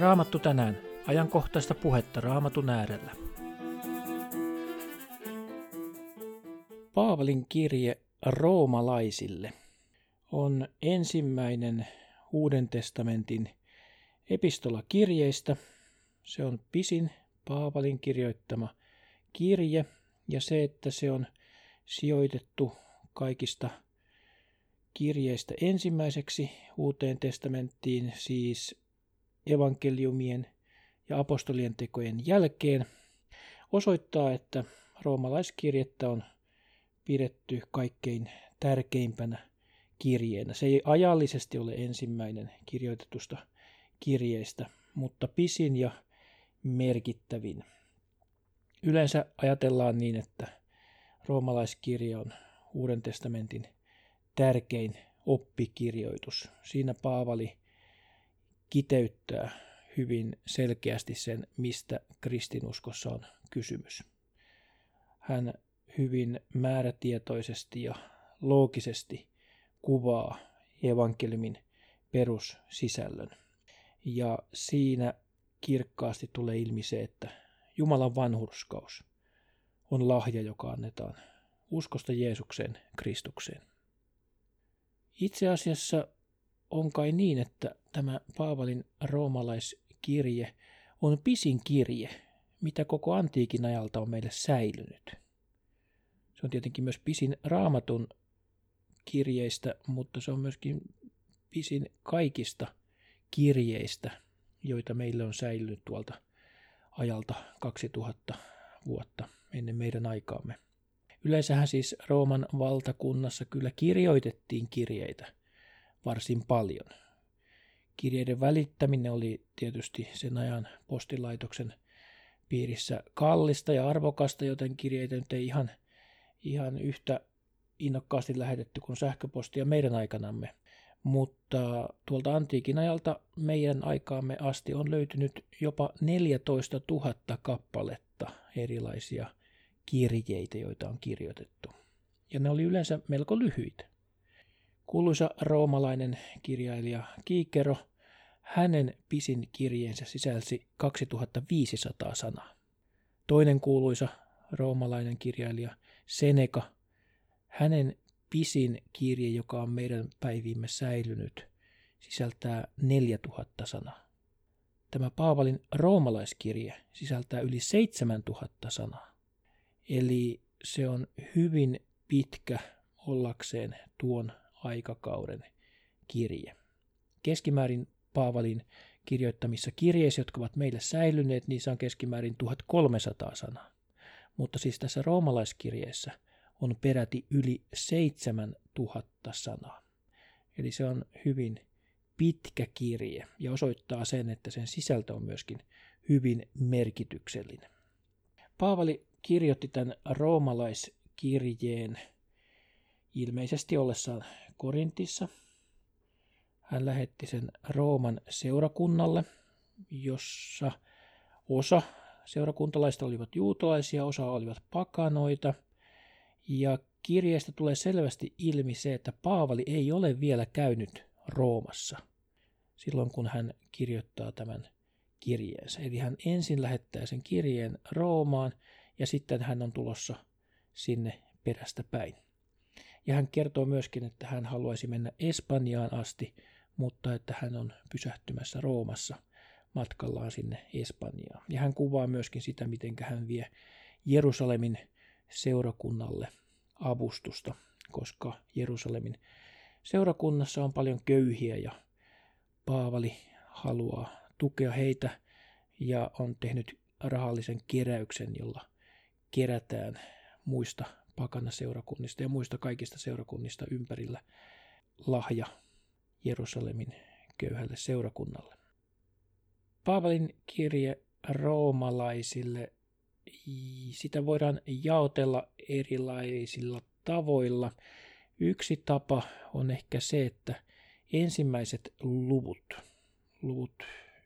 Raamattu tänään. Ajankohtaista puhetta Raamatun äärellä. Paavalin kirje roomalaisille on ensimmäinen Uuden testamentin epistola kirjeistä. Se on pisin Paavalin kirjoittama kirje ja se, että se on sijoitettu kaikista kirjeistä ensimmäiseksi Uuteen testamenttiin, siis evankeliumien ja apostolien tekojen jälkeen, osoittaa, että roomalaiskirjettä on pidetty kaikkein tärkeimpänä kirjeenä. Se ei ajallisesti ole ensimmäinen kirjoitetusta kirjeistä, mutta pisin ja merkittävin. Yleensä ajatellaan niin, että roomalaiskirja on Uuden testamentin tärkein oppikirjoitus. Siinä Paavali kiteyttää hyvin selkeästi sen, mistä kristinuskossa on kysymys. Hän hyvin määrätietoisesti ja loogisesti kuvaa evankeliumin perussisällön. Ja siinä kirkkaasti tulee ilmi se, että Jumalan vanhurskaus on lahja, joka annetaan uskosta Jeesukseen, Kristukseen. Itse asiassa on kai niin, että tämä Paavalin roomalaiskirje on pisin kirje, mitä koko antiikin ajalta on meille säilynyt. Se on tietenkin myös pisin raamatun kirjeistä, mutta se on myöskin pisin kaikista kirjeistä, joita meille on säilynyt tuolta ajalta 2000 vuotta ennen meidän aikaamme. Yleensähän siis Rooman valtakunnassa kyllä kirjoitettiin kirjeitä varsin paljon. Kirjeiden välittäminen oli tietysti sen ajan postilaitoksen piirissä kallista ja arvokasta, joten kirjeitä nyt ei ihan, ihan yhtä innokkaasti lähetetty kuin sähköpostia meidän aikanamme. Mutta tuolta antiikin ajalta meidän aikaamme asti on löytynyt jopa 14 000 kappaletta erilaisia kirjeitä, joita on kirjoitettu. Ja ne oli yleensä melko lyhyitä. Kuuluisa roomalainen kirjailija Kiikero, hänen pisin kirjeensä sisälsi 2500 sanaa. Toinen kuuluisa roomalainen kirjailija Seneca, hänen pisin kirje, joka on meidän päiviimme säilynyt, sisältää 4000 sanaa. Tämä Paavalin roomalaiskirje sisältää yli 7000 sanaa. Eli se on hyvin pitkä ollakseen tuon aikakauden kirje. Keskimäärin Paavalin kirjoittamissa kirjeissä, jotka ovat meille säilyneet, niissä on keskimäärin 1300 sanaa. Mutta siis tässä roomalaiskirjeessä on peräti yli 7000 sanaa. Eli se on hyvin pitkä kirje ja osoittaa sen, että sen sisältö on myöskin hyvin merkityksellinen. Paavali kirjoitti tämän roomalaiskirjeen ilmeisesti ollessaan Korintissa. Hän lähetti sen Rooman seurakunnalle, jossa osa seurakuntalaista olivat juutalaisia, osa olivat pakanoita. Ja kirjeestä tulee selvästi ilmi se, että Paavali ei ole vielä käynyt Roomassa silloin, kun hän kirjoittaa tämän kirjeensä. Eli hän ensin lähettää sen kirjeen Roomaan ja sitten hän on tulossa sinne perästä päin. Ja hän kertoo myöskin, että hän haluaisi mennä Espanjaan asti, mutta että hän on pysähtymässä Roomassa matkallaan sinne Espanjaan. Ja hän kuvaa myöskin sitä, miten hän vie Jerusalemin seurakunnalle avustusta, koska Jerusalemin seurakunnassa on paljon köyhiä ja Paavali haluaa tukea heitä ja on tehnyt rahallisen keräyksen, jolla kerätään muista pakanaseurakunnista ja muista kaikista seurakunnista ympärillä lahja Jerusalemin köyhälle seurakunnalle. Paavalin kirje roomalaisille, sitä voidaan jaotella erilaisilla tavoilla. Yksi tapa on ehkä se, että ensimmäiset luvut, luvut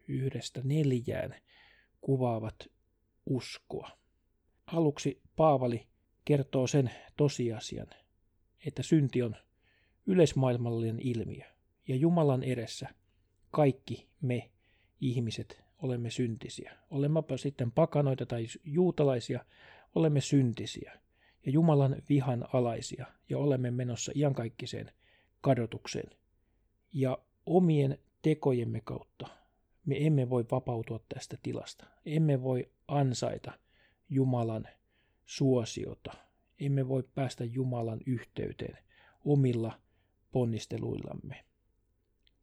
yhdestä neljään, kuvaavat uskoa. Aluksi Paavali kertoo sen tosiasian, että synti on yleismaailmallinen ilmiö ja Jumalan edessä kaikki me ihmiset olemme syntisiä. Olemmepa sitten pakanoita tai juutalaisia, olemme syntisiä ja Jumalan vihan alaisia ja olemme menossa iankaikkiseen kadotukseen. Ja omien tekojemme kautta me emme voi vapautua tästä tilasta. Emme voi ansaita Jumalan suosiota. Emme voi päästä Jumalan yhteyteen omilla ponnisteluillamme.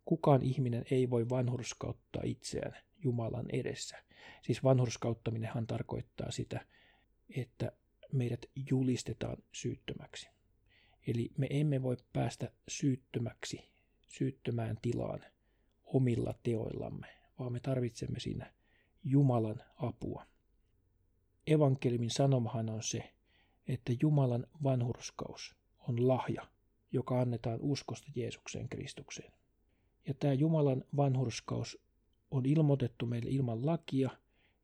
Kukaan ihminen ei voi vanhurskauttaa itseään Jumalan edessä. Siis vanhurskauttaminenhan tarkoittaa sitä, että meidät julistetaan syyttömäksi. Eli me emme voi päästä syyttömäksi, syyttömään tilaan omilla teoillamme, vaan me tarvitsemme siinä Jumalan apua. Evankeliumin sanomahan on se, että Jumalan vanhurskaus on lahja, joka annetaan uskosta Jeesukseen Kristukseen. Ja tämä Jumalan vanhurskaus on ilmoitettu meille ilman lakia,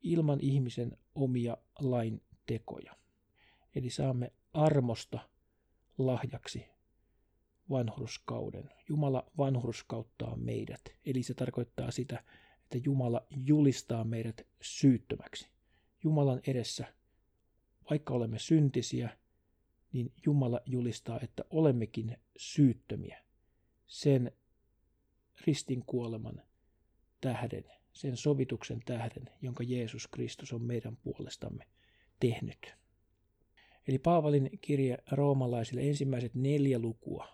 ilman ihmisen omia lain tekoja. Eli saamme armosta lahjaksi vanhurskauden. Jumala vanhurskauttaa meidät. Eli se tarkoittaa sitä, että Jumala julistaa meidät syyttömäksi. Jumalan edessä, vaikka olemme syntisiä, niin Jumala julistaa, että olemmekin syyttömiä sen ristin kuoleman tähden, sen sovituksen tähden, jonka Jeesus Kristus on meidän puolestamme tehnyt. Eli Paavalin kirje roomalaisille ensimmäiset neljä lukua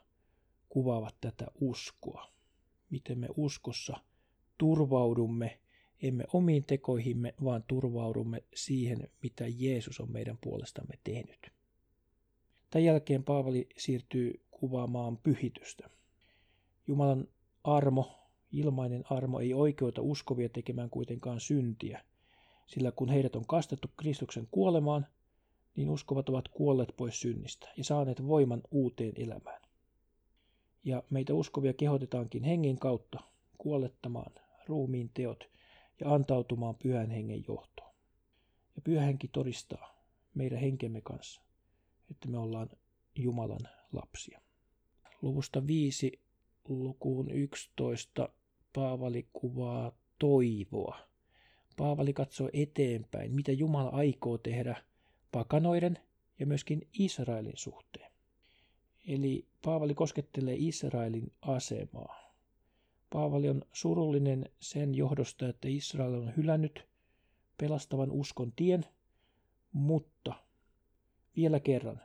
kuvaavat tätä uskoa. Miten me uskossa turvaudumme, emme omiin tekoihimme, vaan turvaudumme siihen, mitä Jeesus on meidän puolestamme tehnyt. Tämän jälkeen Paavali siirtyy kuvaamaan pyhitystä. Jumalan armo, ilmainen armo, ei oikeuta uskovia tekemään kuitenkaan syntiä, sillä kun heidät on kastettu Kristuksen kuolemaan, niin uskovat ovat kuolleet pois synnistä ja saaneet voiman uuteen elämään. Ja meitä uskovia kehotetaankin hengen kautta kuolettamaan ruumiin teot ja antautumaan pyhän hengen johtoon. Ja pyhä henki todistaa meidän henkemme kanssa, että me ollaan Jumalan lapsia. Luvusta 5 lukuun 11 Paavali kuvaa toivoa. Paavali katsoo eteenpäin, mitä Jumala aikoo tehdä pakanoiden ja myöskin Israelin suhteen. Eli Paavali koskettelee Israelin asemaa. Paavali on surullinen sen johdosta, että Israel on hylännyt pelastavan uskon tien, mutta vielä kerran,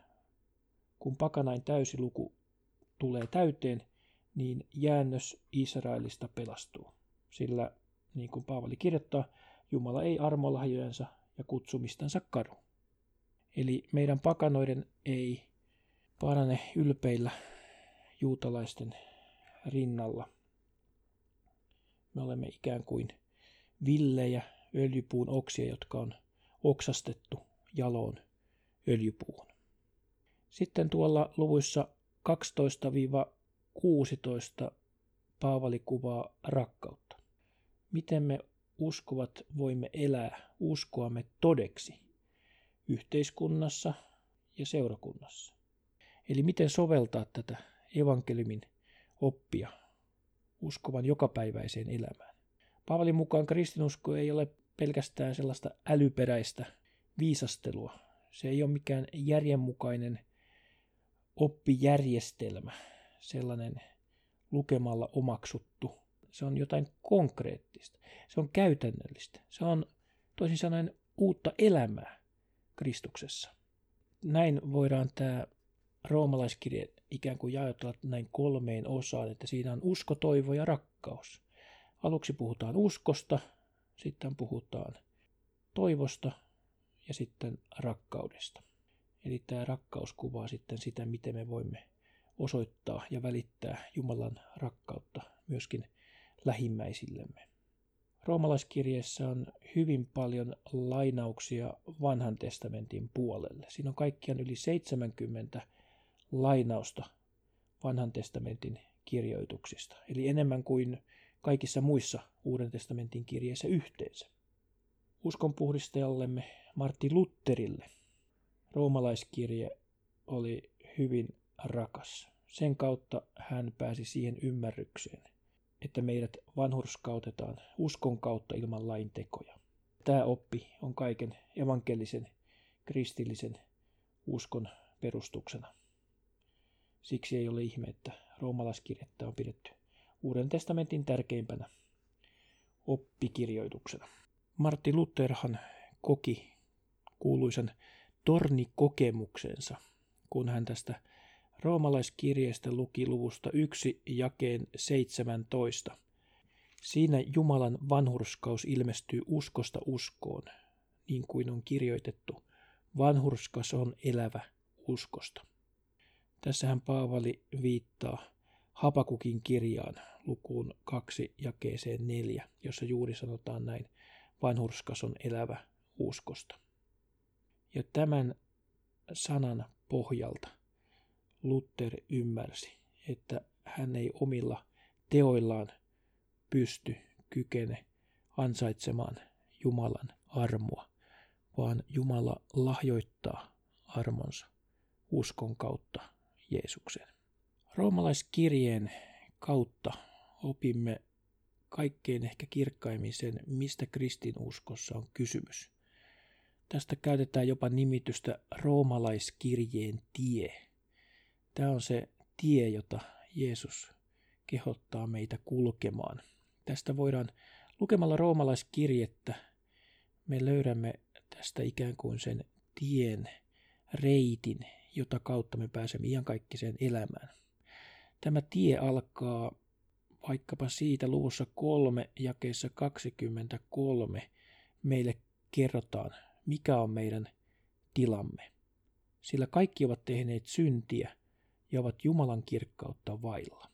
kun pakanain täysiluku tulee täyteen, niin jäännös Israelista pelastuu. Sillä, niin kuin Paavali kirjoittaa, Jumala ei armolahjojensa ja kutsumistansa kadu. Eli meidän pakanoiden ei parane ylpeillä juutalaisten rinnalla. Me olemme ikään kuin villejä öljypuun oksia, jotka on oksastettu jaloon öljypuuhun. Sitten tuolla luvuissa 12-16 Paavali kuvaa rakkautta. Miten me uskovat voimme elää uskoamme todeksi yhteiskunnassa ja seurakunnassa. Eli miten soveltaa tätä evankeliumin oppia uskovan jokapäiväiseen elämään. Paavalin mukaan kristinusko ei ole pelkästään sellaista älyperäistä viisastelua. Se ei ole mikään järjenmukainen oppijärjestelmä, sellainen lukemalla omaksuttu. Se on jotain konkreettista. Se on käytännöllistä. Se on toisin sanoen uutta elämää Kristuksessa. Näin voidaan tämä roomalaiskirje ikään kuin jaotella näin kolmeen osaan, että siinä on usko, toivo ja rakkaus. Aluksi puhutaan uskosta, sitten puhutaan toivosta ja sitten rakkaudesta. Eli tämä rakkaus kuvaa sitten sitä, miten me voimme osoittaa ja välittää Jumalan rakkautta myöskin lähimmäisillemme. Roomalaiskirjeessä on hyvin paljon lainauksia vanhan testamentin puolelle. Siinä on kaikkiaan yli 70 lainausta vanhan testamentin kirjoituksista, eli enemmän kuin kaikissa muissa Uuden testamentin kirjeissä yhteensä. Uskonpuhdistajallemme Martti Lutterille roomalaiskirje oli hyvin rakas. Sen kautta hän pääsi siihen ymmärrykseen, että meidät vanhurskautetaan uskon kautta ilman lain tekoja. Tämä oppi on kaiken evankelisen kristillisen uskon perustuksena. Siksi ei ole ihme, että roomalaiskirjettä on pidetty Uuden testamentin tärkeimpänä oppikirjoituksena. Martti Lutherhan koki kuuluisan tornikokemuksensa, kun hän tästä roomalaiskirjeestä luki luvusta 1 jakeen 17. Siinä Jumalan vanhurskaus ilmestyy uskosta uskoon, niin kuin on kirjoitettu. Vanhurskas on elävä uskosta. Tässähän Paavali viittaa Hapakukin kirjaan lukuun 2 jakeeseen 4, jossa juuri sanotaan näin, vanhurskas on elävä uskosta. Ja tämän sanan pohjalta Luther ymmärsi, että hän ei omilla teoillaan pysty, kykene ansaitsemaan Jumalan armoa, vaan Jumala lahjoittaa armonsa uskon kautta Jeesukseen. Roomalaiskirjeen kautta opimme kaikkein ehkä kirkkaimmin sen, mistä kristinuskossa on kysymys. Tästä käytetään jopa nimitystä roomalaiskirjeen tie. Tämä on se tie, jota Jeesus kehottaa meitä kulkemaan. Tästä voidaan lukemalla roomalaiskirjettä me löydämme tästä ikään kuin sen tien, reitin, jota kautta me pääsemme iankaikkiseen elämään. Tämä tie alkaa vaikkapa siitä luvussa kolme jakeessa 23 meille kerrotaan, mikä on meidän tilamme. Sillä kaikki ovat tehneet syntiä ja ovat Jumalan kirkkautta vailla.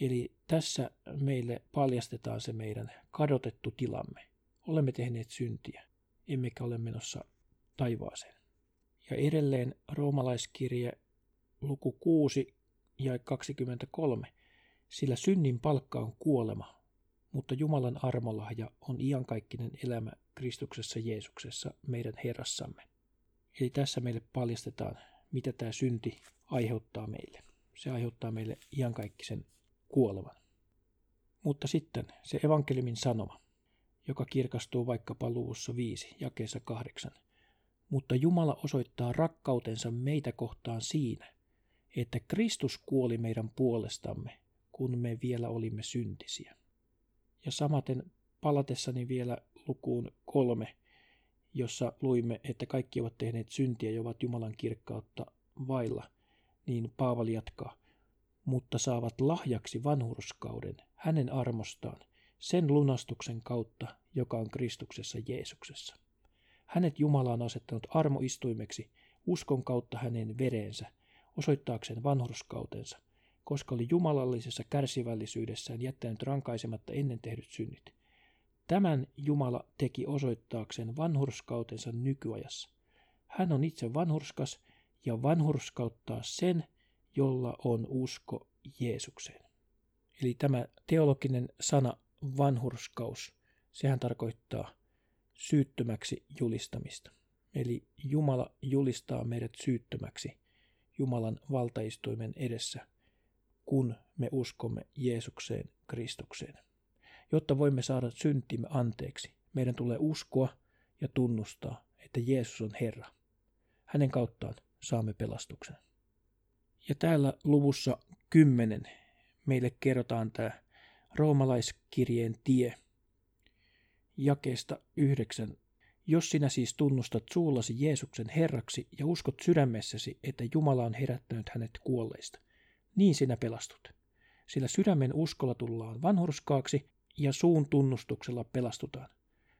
Eli tässä meille paljastetaan se meidän kadotettu tilamme. Olemme tehneet syntiä, emmekä ole menossa taivaaseen. Ja edelleen roomalaiskirje luku 6 ja 23. Sillä synnin palkka on kuolema, mutta Jumalan armolahja on iankaikkinen elämä Kristuksessa Jeesuksessa, meidän Herrassamme. Eli tässä meille paljastetaan, mitä tämä synti aiheuttaa meille. Se aiheuttaa meille iankaikkisen kuoleman. Mutta sitten se evankeliumin sanoma, joka kirkastuu vaikkapa luvussa 5, jakeessa 8. Mutta Jumala osoittaa rakkautensa meitä kohtaan siinä, että Kristus kuoli meidän puolestamme, kun me vielä olimme syntisiä. Ja samaten palatessani vielä lukuun kolme, jossa luimme, että kaikki ovat tehneet syntiä ja ovat Jumalan kirkkautta vailla, niin Paavali jatkaa, mutta saavat lahjaksi vanhurskauden hänen armostaan, sen lunastuksen kautta, joka on Kristuksessa Jeesuksessa. Hänet Jumala on asettanut armoistuimeksi uskon kautta hänen vereensä, osoittaakseen vanhurskautensa, koska oli jumalallisessa kärsivällisyydessään jättänyt rankaisematta ennen tehdyt synnit. Tämän Jumala teki osoittaakseen vanhurskautensa nykyajassa. Hän on itse vanhurskas ja vanhurskauttaa sen, jolla on usko Jeesukseen. Eli tämä teologinen sana vanhurskaus, sehän tarkoittaa syyttömäksi julistamista. Eli Jumala julistaa meidät syyttömäksi Jumalan valtaistuimen edessä, kun me uskomme Jeesukseen Kristukseen. Jotta voimme saada syntimme anteeksi, meidän tulee uskoa ja tunnustaa, että Jeesus on Herra. Hänen kauttaan saamme pelastuksen. Ja täällä luvussa 10 meille kerrotaan tämä roomalaiskirjeen tie jakeesta 9 jos sinä siis tunnustat suullasi Jeesuksen Herraksi ja uskot sydämessäsi, että Jumala on herättänyt hänet kuolleista, niin sinä pelastut. Sillä sydämen uskolla tullaan vanhurskaaksi ja suun tunnustuksella pelastutaan.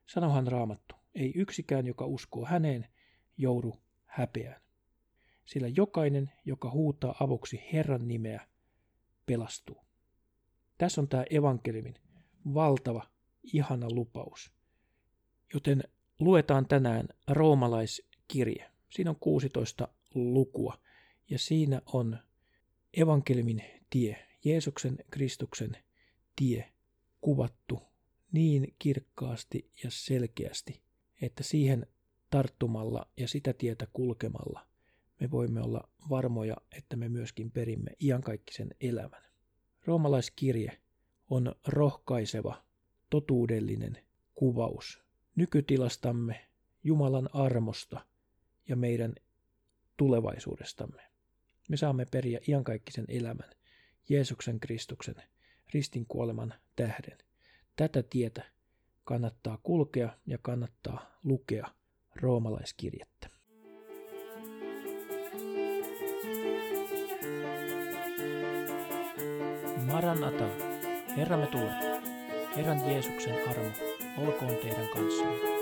Sanohan raamattu, ei yksikään, joka uskoo häneen, joudu häpeään. Sillä jokainen, joka huutaa avuksi Herran nimeä, pelastuu. Tässä on tämä evankeliumin valtava, ihana lupaus. Joten luetaan tänään roomalaiskirje. Siinä on 16 lukua ja siinä on evankeliumin tie, Jeesuksen Kristuksen tie kuvattu niin kirkkaasti ja selkeästi, että siihen tarttumalla ja sitä tietä kulkemalla me voimme olla varmoja, että me myöskin perimme iankaikkisen elämän. Roomalaiskirje on rohkaiseva, totuudellinen kuvaus nykytilastamme, Jumalan armosta ja meidän tulevaisuudestamme. Me saamme periä iankaikkisen elämän Jeesuksen Kristuksen ristin kuoleman tähden. Tätä tietä kannattaa kulkea ja kannattaa lukea roomalaiskirjettä. Maranata, Herramme tule. Herran Jeesuksen armo olkoon teidän kanssanne.